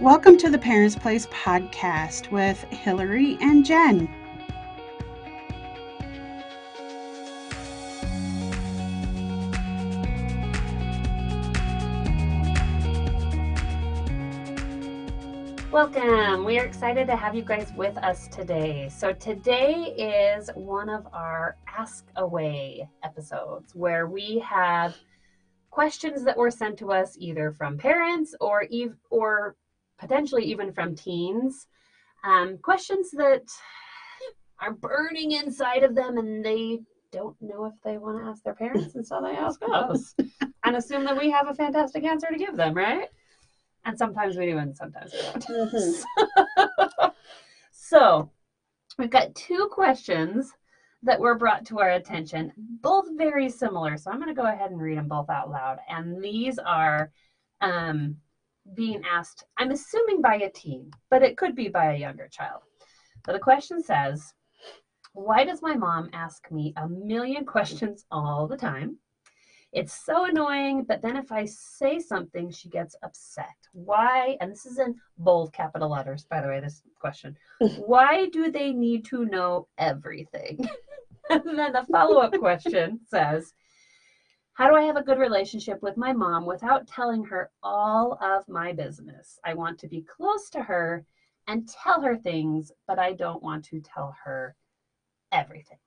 Welcome to the Parents Place podcast with Hilary and Jen. Welcome. We are excited to have you guys with us today. So, today is one of our Ask Away episodes where we have questions that were sent to us either from parents or ev- or potentially even from teens. Um, questions that are burning inside of them and they don't know if they want to ask their parents, and so they ask us and assume that we have a fantastic answer to give them, right? And sometimes we do, and sometimes we don't. so, we've got two questions that were brought to our attention, both very similar. So, I'm going to go ahead and read them both out loud. And these are um, being asked, I'm assuming by a teen, but it could be by a younger child. So, the question says, Why does my mom ask me a million questions all the time? It's so annoying, but then if I say something, she gets upset. Why? And this is in bold capital letters, by the way, this question. Why do they need to know everything? and then the follow up question says, How do I have a good relationship with my mom without telling her all of my business? I want to be close to her and tell her things, but I don't want to tell her everything.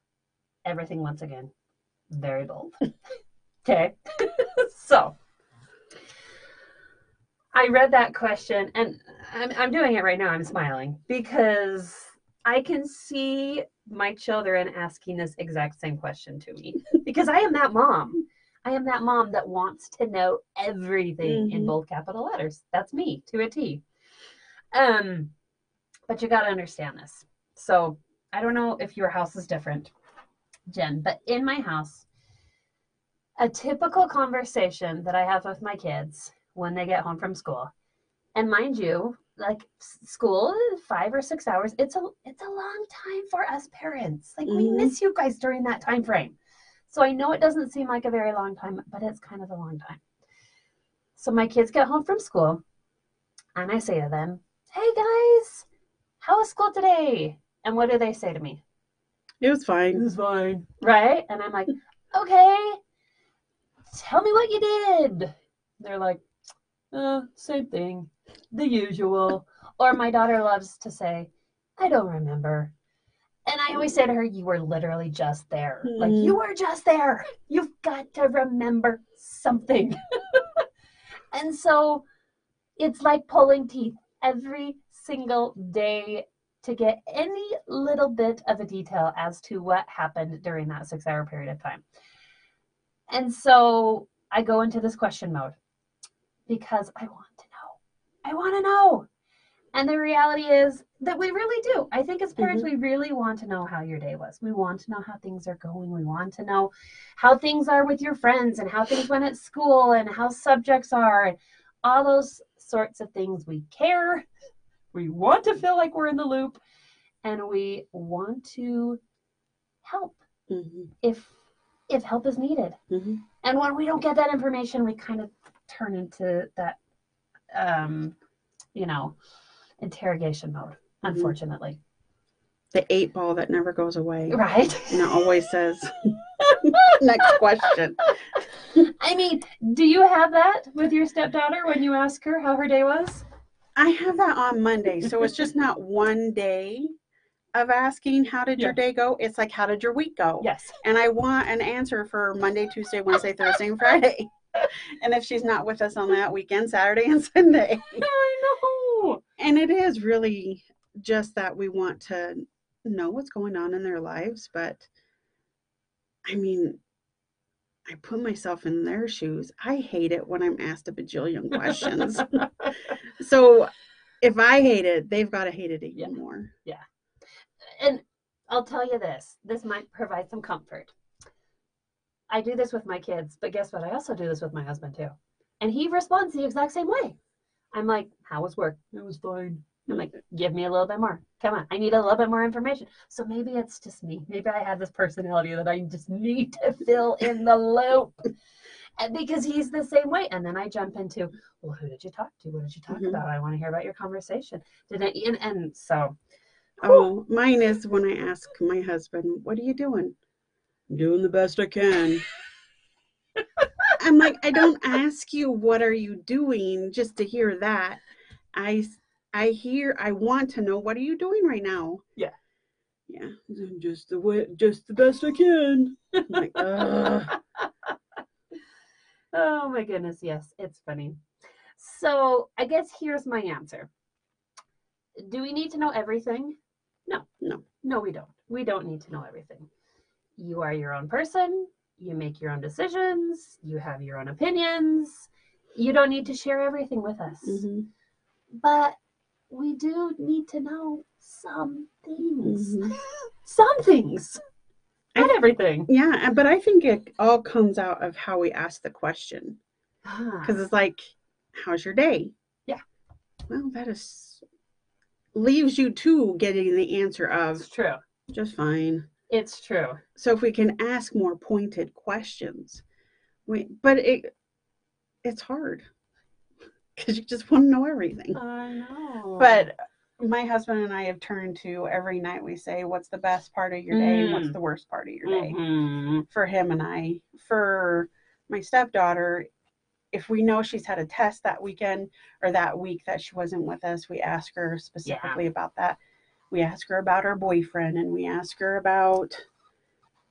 Everything, once again, very bold. Okay. so I read that question and I'm, I'm doing it right now. I'm smiling because I can see my children asking this exact same question to me because I am that mom. I am that mom that wants to know everything in Mhm. bold capital letters. That's me to a T. Um, but you got to understand this. So I don't know if your house is different, Jen, but in my house, a typical conversation that I have with my kids when they get home from school, and mind you, like school, five or six hours, it's a it's a long time for us parents. Like we Mhm. miss you guys during that time frame. So I know it doesn't seem like a very long time, but it's kind of a long time. So my kids get home from school, and I say to them, "Hey guys, how was school today?" And what do they say to me? It was fine. It was fine. Right? And I'm like, okay, tell me what you did. They're like, uh, same thing, the usual. Or my daughter loves to say, I don't remember. And I always say to her, you were literally just there. Like, Mhm. you were just there. You've got to remember something. and so it's like pulling teeth every single day to get any little bit of a detail as to what happened during that six hour period of time. And so I go into this question mode because I want to know. I want to know. And the reality is that we really do. I think as parents, we really want to know how your day was. We want to know how things are going. We want to know how things are with your friends and how things went at school and how subjects are and all those sorts of things. We care. We want to feel like we're in the loop and we want to help Mhm. if if help is needed. Mhm. And when we don't get that information, we kind of turn into that um, you know, interrogation mode, Mm-hmm. unfortunately. The eight ball that never goes away. Right? And it always says, next question. I mean, do you have that with your stepdaughter when you ask her how her day was? I have that on Monday. So it's just not one day of asking, how did your day go? It's like, how did your week go? Yes. And I want an answer for Monday, Tuesday, Wednesday, Thursday, and Friday. And if she's not with us on that weekend, Saturday and Sunday. I know. And it is really just that we want to know what's going on in their lives. But I mean, I put myself in their shoes. I hate it when I'm asked a bajillion questions. so if I hate it, they've got to hate it even Yeah. more. Yeah. And I'll tell you this this might provide some comfort. I do this with my kids, but guess what? I also do this with my husband too. And he responds the exact same way. I'm like, How was work? It was fine. I'm like, give me a little bit more. Come on, I need a little bit more information. So maybe it's just me. Maybe I have this personality that I just need to fill in the loop. And because he's the same way. And then I jump into, well, who did you talk to? What did you talk Mhm. about? I want to hear about your conversation. Did I? And, and so, Oh, mine is when I ask my husband, "What are you doing?" I'm doing the best I can. I'm like, I don't ask you what are you doing just to hear that. I I hear I want to know what are you doing right now. Yeah. Yeah, just the way, just the best I can. Like, oh my goodness, yes, it's funny. So I guess here's my answer. Do we need to know everything? No. No. No, we don't. We don't need to know everything. You are your own person. You make your own decisions. You have your own opinions. You don't need to share everything with us. Mhm, But we do need to know some things. mhm. Some things. Not everything. Yeah, but I think it all comes out of how we ask the question. Ah, Because it's like, how's your day? Yeah. Well, that is leaves you to getting the answer of it's true. just fine. It's true. So if we can ask more pointed questions, we but it it's hard because you just want to know everything. I know. But my husband and I have turned to every night we say, "What's the best part of your day and what's Mm. the worst part of your day?" Mhm. for him and I. For my stepdaughter, if we know she's had a test that weekend or that week that she wasn't with us, we ask her specifically about that. We ask her about her boyfriend and we ask her about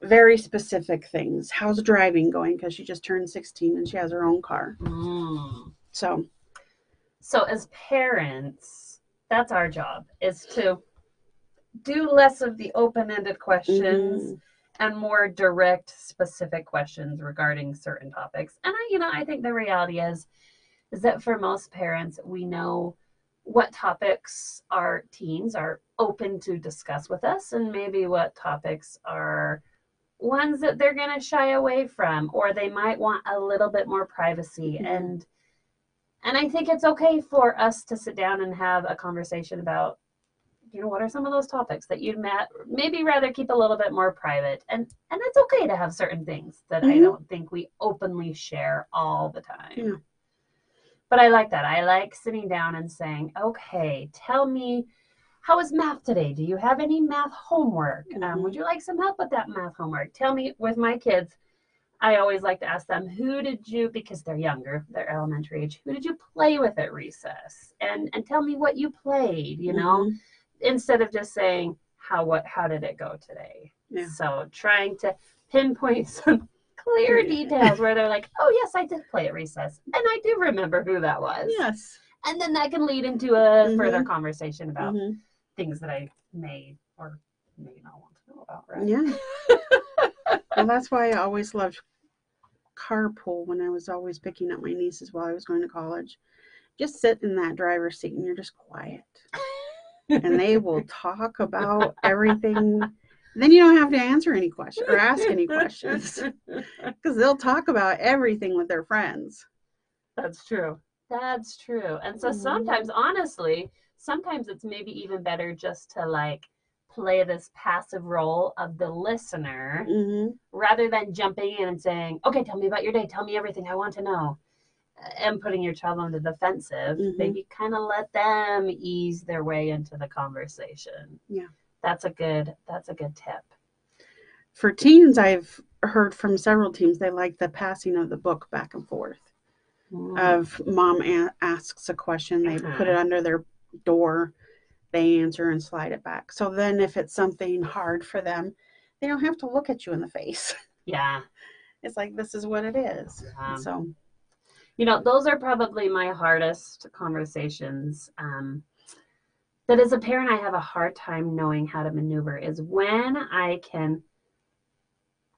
very specific things. How's driving going? Because she just turned 16 and she has her own car. Mm. So, So as parents, that's our job is to do less of the open-ended questions mhm, and more direct specific questions regarding certain topics. And I you know, I think the reality is is that for most parents, we know what topics our teens are open to discuss with us and maybe what topics are ones that they're going to shy away from or they might want a little bit more privacy Mhm. and and I think it's okay for us to sit down and have a conversation about you know what are some of those topics that you'd ma- maybe rather keep a little bit more private and and it's okay to have certain things that I Mhm. don't think we openly share all the time. Yeah. But I like that. I like sitting down and saying, "Okay, tell me how was math today? Do you have any math homework? Um, Mhm. would you like some help with that math homework? Tell me with my kids. I always like to ask them, who did you, because they're younger, they're elementary age, who did you play with at recess? And and tell me what you played, you know, mhm, instead of just saying, how what how did it go today? Yeah. So trying to pinpoint some clear details where they're like, oh yes, I did play at recess. And I do remember who that was. Yes. And then that can lead into a further Mhm. conversation about mhm, things that I may or may not want to know about, right? Yeah. well, that's why I always loved carpool when I was always picking up my nieces while I was going to college. Just sit in that driver's seat and you're just quiet. And they will talk about everything. Then you don't have to answer any questions or ask any questions because they'll talk about everything with their friends. That's true. That's true. And so Mhm. sometimes, honestly, sometimes it's maybe even better just to like play this passive role of the listener hmm rather than jumping in and saying, okay, tell me about your day. Tell me everything. I want to know. And putting your child on the defensive, Mhm. maybe kind of let them ease their way into the conversation. Yeah. That's a good, that's a good tip. For teens, I've heard from several teams they like the passing of the book back and forth. Mm. of mom a- asks a question, they put it Mhm. under their door, they answer and slide it back. So then, if it's something hard for them, they don't have to look at you in the face. yeah. It's like this is what it is. Yeah. So you know those are probably my hardest conversations um, that as a parent i have a hard time knowing how to maneuver is when i can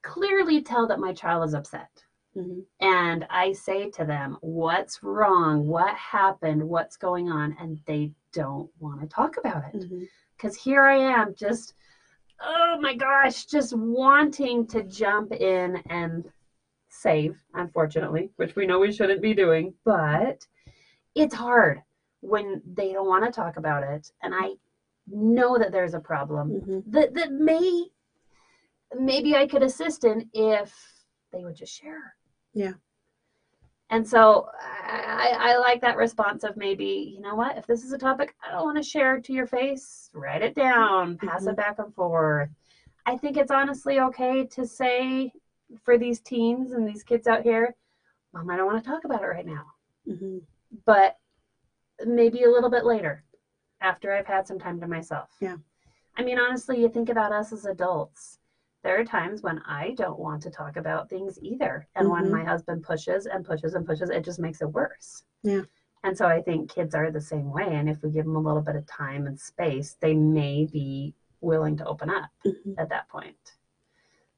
clearly tell that my child is upset mhm, and i say to them what's wrong? What happened? What's going on? And they don't want to talk about it. Because here I am just oh my gosh, just wanting to jump in and save, unfortunately, which we know we shouldn't be doing, but it's hard when they don't want to talk about it and i know that there's a problem Mhm. that that may maybe I could assist in if they would just share. Yeah. And so I, I like that response of maybe, you know what, if this is a topic I don't want to share to your face, write it down, pass Mhm. it back and forth. I think it's honestly okay to say for these teens and these kids out here, Mom, I don't want to talk about it right now. Mhm. But maybe a little bit later after I've had some time to myself. Yeah. I mean, honestly, you think about us as adults. There are times when I don't want to talk about things either. And when Mhm. my husband pushes and pushes and pushes, it just makes it worse. Yeah. And so I think kids are the same way. And if we give them a little bit of time and space, they may be willing to open up Mhm. at that point.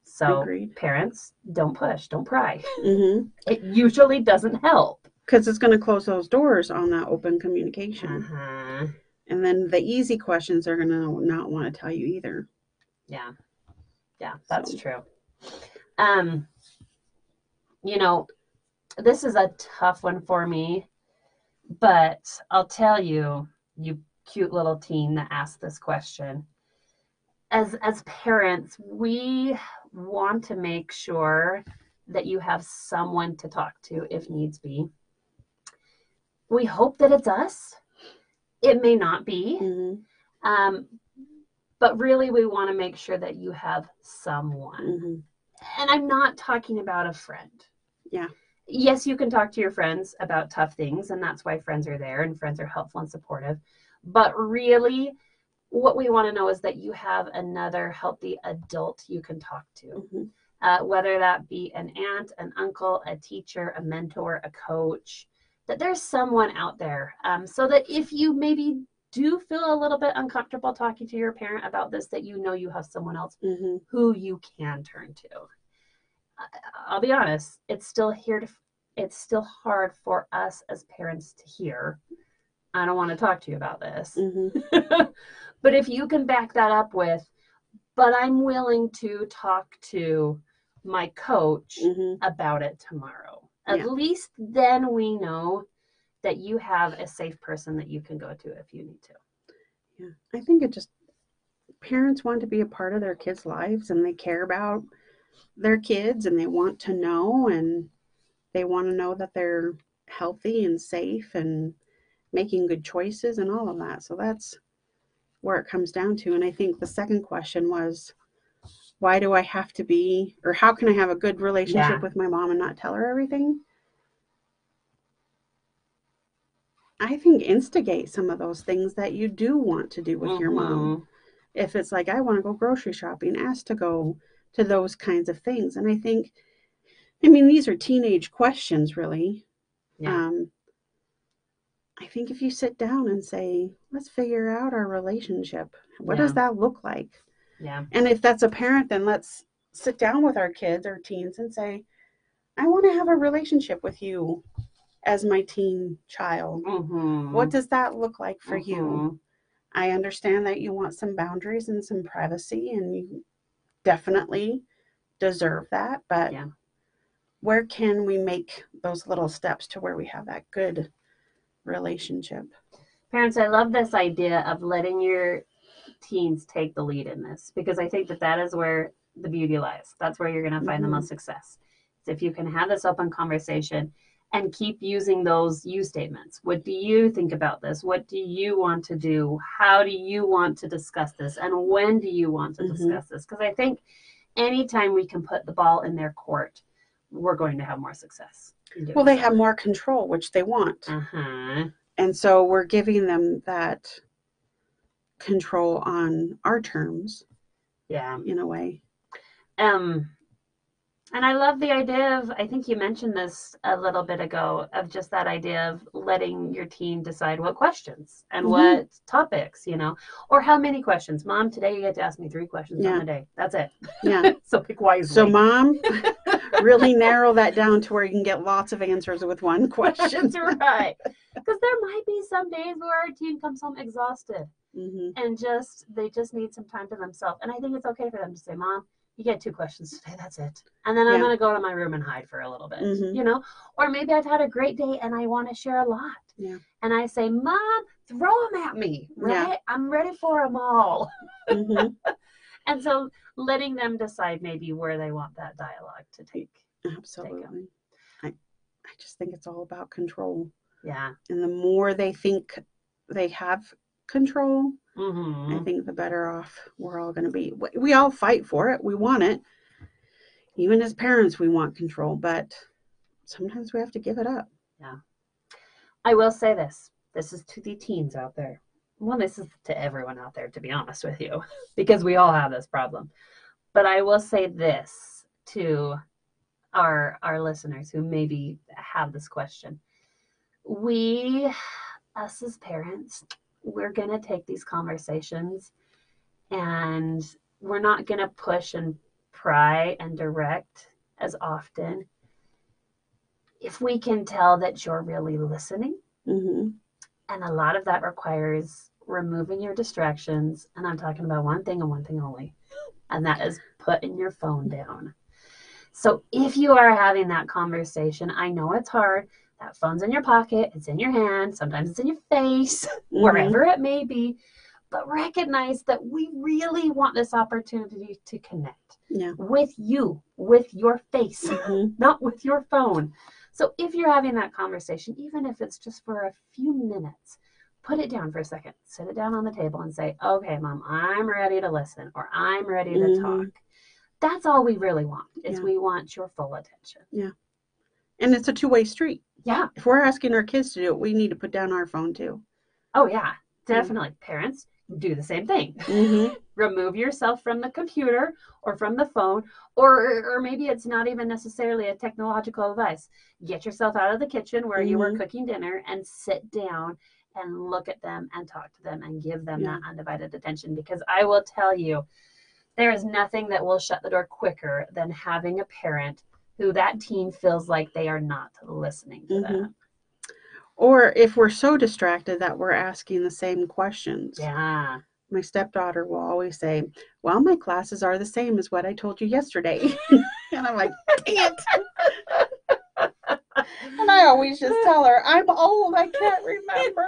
So, Agreed. parents, don't push, don't pry. Mhm. It usually doesn't help. Because it's going to close those doors on that open communication. Uh-huh. And then the easy questions are going to not want to tell you either. Yeah. Yeah, that's So- true. Um you know, this is a tough one for me, but I'll tell you, you cute little teen that asked this question. As as parents, we want to make sure that you have someone to talk to if needs be. We hope that it's us. It may not be. Mhm. Um, but really, we want to make sure that you have someone. Mhm. And I'm not talking about a friend. Yeah. Yes, you can talk to your friends about tough things, and that's why friends are there and friends are helpful and supportive. But really, what we want to know is that you have another healthy adult you can talk to, Mhm. uh, whether that be an aunt, an uncle, a teacher, a mentor, a coach, that there's someone out there. Um, so that if you maybe do feel a little bit uncomfortable talking to your parent about this, that you know you have someone else Mhm. who you can turn to. I'll be honest, it's still here to, it's still hard for us as parents to hear. I don't want to talk to you about this. Mhm. but if you can back that up with, but I'm willing to talk to my coach Mhm. about it tomorrow. At Yeah. least then we know that you have a safe person that you can go to if you need to. Yeah. I think it just parents want to be a part of their kids' lives and they care about their kids and they want to know and they want to know that they're healthy and safe and making good choices and all of that. So that's where it comes down to. And I think the second question was why do I have to be or how can I have a good relationship Yeah. with my mom and not tell her everything? I think instigate some of those things that you do want to do with your mom Mhm. if it's like I want to go grocery shopping, ask to go to those kinds of things. And I think, I mean, these are teenage questions, really. Yeah. Um, I think if you sit down and say, let's figure out our relationship, what does that look like? yeah. And if that's a parent, then let's sit down with our kids or teens and say, I want to have a relationship with you as my teen child. Mhm. What does that look like for you? Mhm. I understand that you want some boundaries and some privacy, and you definitely deserve that. But Yeah. where can we make those little steps to where we have that good relationship? Parents, I love this idea of letting your teens take the lead in this because I think that that is where the beauty lies. That's where you're going to find the Mhm. most success. So if you can have this open conversation and keep using those you statements. What do you think about this? What do you want to do? How do you want to discuss this? And when do you want to Mhm. discuss this? Because I think anytime we can put the ball in their court, we're going to have more success. Well, they have more control, which they want. Uh-huh. And so we're giving them that control on our terms Yeah. in a way. Um, and I love the idea of, I think you mentioned this a little bit ago, of just that idea of letting your teen decide what questions and Mhm. what topics, you know, or how many questions. Mom, today you get to ask me three questions Yeah. on the day. That's it. Yeah. so pick wisely. So, mom, really narrow that down to where you can get lots of answers with one question. That's right. Because there might be some days where our teen comes home exhausted hmm and just, they just need some time to themselves. And I think it's okay for them to say, Mom, you get two questions today. That's it. And then I'm going to go to my room and hide for a little bit, Mhm. you know? Or maybe I've had a great day and I want to share a lot. Yeah. And I say, Mom, throw them at me, Yeah. I'm ready for them all. Mhm. And so letting them decide maybe where they want that dialogue to take. Absolutely. I, I just think it's all about control. Yeah. And the more they think they have control, I hmm think the better off we're all going to be. We- We all fight for it. We want it. Even as parents, we want control, but sometimes we have to give it up. Yeah. I will say this. This is to the teens out there. Well, this is to everyone out there, to be honest with you, because we all have this problem. But I will say this to our our listeners who maybe have this question. We, us as parents, we're gonna take these conversations and we're not gonna push and pry and direct as often if we can tell that you're really listening hmm and a lot of that requires removing your distractions. And I'm talking about one thing and one thing only, and that is putting your phone down. So if you are having that conversation, I know it's hard. That phone's in your pocket, it's in your hand, sometimes it's in your face, Mm-hmm. wherever it may be. But recognize that we really want this opportunity to connect Yeah. with you, with your face hmm not with your phone. So if you're having that conversation, even if it's just for a few minutes, put it down for a second. Sit it down on the table and say, okay, mom, I'm ready to listen or I'm ready to Mhm. talk. That's all we really want is Yeah. we want your full attention. And it's a two way street. Yeah. If we're asking our kids to do it, we need to put down our phone too. Oh yeah, definitely. Parents do the same thing. Mm-hmm. remove yourself from the computer or from the phone or or maybe it's not even necessarily a technological device get yourself out of the kitchen where you were Mhm. cooking dinner and sit down and look at them and talk to them and give them that undivided attention because i will tell you there is nothing that will shut the door quicker than having a parent who that teen feels like they are not listening to Mhm. them Or if we're so distracted that we're asking the same questions. yeah My stepdaughter will always say, Well, my classes are the same as what I told you yesterday. and I'm like, Dang it. And I always just tell her, I'm old. I can't remember.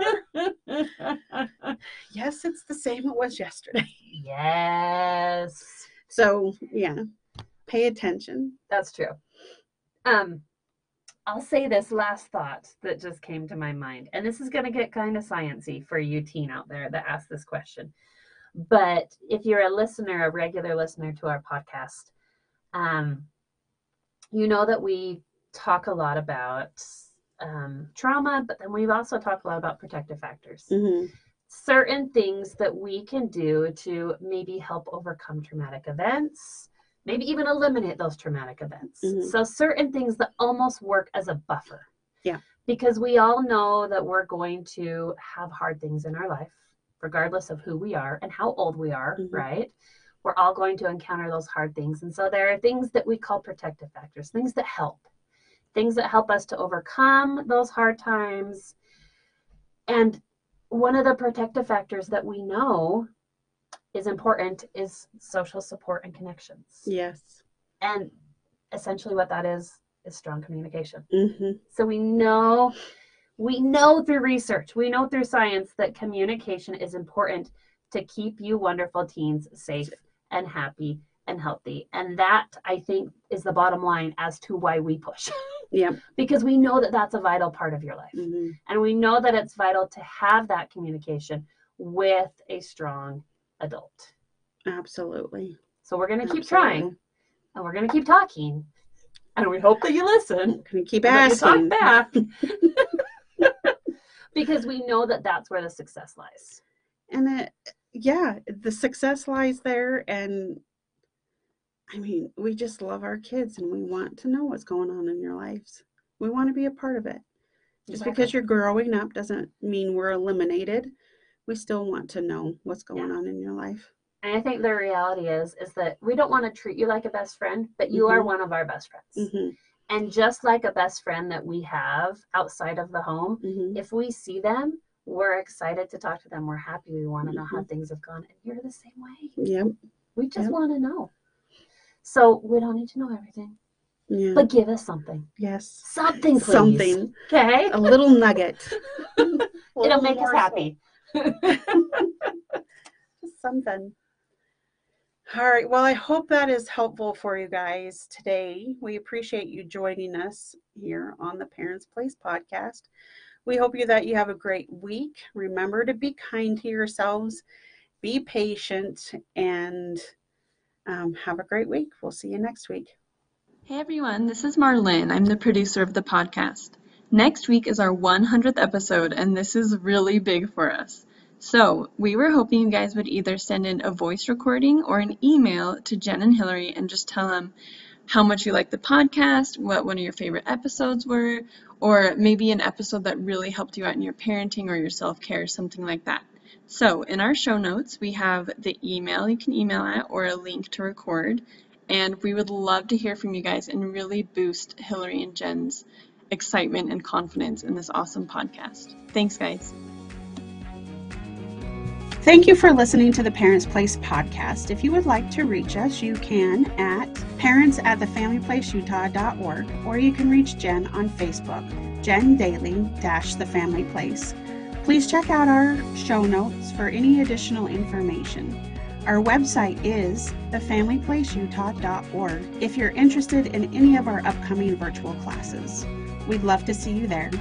yes, it's the same it was yesterday. yes So, yeah, pay attention. That's true. Um, I'll say this last thought that just came to my mind, and this is going to get kind of sciency for you teen out there that asked this question. But if you're a listener, a regular listener to our podcast, um, you know that we talk a lot about um, trauma, but then we've also talked a lot about protective factors hmm certain things that we can do to maybe help overcome traumatic events, maybe even eliminate those traumatic events. Mhm. So, certain things that almost work as a buffer. Yeah. Because we all know that we're going to have hard things in our life, regardless of who we are and how old we are, Mhm. right? We're all going to encounter those hard things. And so, there are things that we call protective factors, things that help, things that help us to overcome those hard times. And one of the protective factors that we know is important is social support and connections. Yes. And essentially what that is is strong communication. hmm So we know we know through research, we know through science that communication is important to keep you wonderful teens safe and happy and healthy. And that I think is the bottom line as to why we push. Yep. because we know that that's a vital part of your life. hmm And we know that it's vital to have that communication with a strong adult. Absolutely. So we're going to keep trying and we're going to keep talking. And we hope that you listen. Can keep you talk asking? back. because we know that that's where the success lies. and it yeah the success lies there and i mean we just love our kids and we want to know what's going on in your lives we want to be a part of it just because you're growing up doesn't mean we're eliminated we still want to know what's going Yeah. on in your life And I think the reality is is that we don't want to treat you like a best friend, but you are Mhm. one of our best friends. hmm And just like a best friend that we have outside of the home, hmm if we see them, we're excited to talk to them. We're happy. We want to know how Mhm. things have gone. And you're the same way. yep We just Yep. want to know. So we don't need to know everything, Yeah. but give us something. yes. Something, please. Something. Okay. A little nugget. It'll make us happy. Just something. All right. Well, I hope that is helpful for you guys today. We appreciate you joining us here on the Parents Place podcast. We hope you that you have a great week. Remember to be kind to yourselves, be patient, and um, have a great week. We'll see you next week. Hey everyone, this is Marlene. I'm the producer of the podcast. Next week is our 100th episode, and this is really big for us. So, we were hoping you guys would either send in a voice recording or an email to Jen and Hilary and just tell them how much you like the podcast, what one of your favorite episodes were, or maybe an episode that really helped you out in your parenting or your self care, something like that. So, in our show notes, we have the email you can email at or a link to record. And we would love to hear from you guys and really boost Hilary and Jen's excitement and confidence in this awesome podcast. Thanks, guys. Thank you for listening to the Parents Place podcast. If you would like to reach us, you can at parents at thefamilyplaceutah.org or you can reach Jen on Facebook, Jen Daly dash the Family Place. Please check out our show notes for any additional information. Our website is thefamilyplaceutah.org if you're interested in any of our upcoming virtual classes. We'd love to see you there.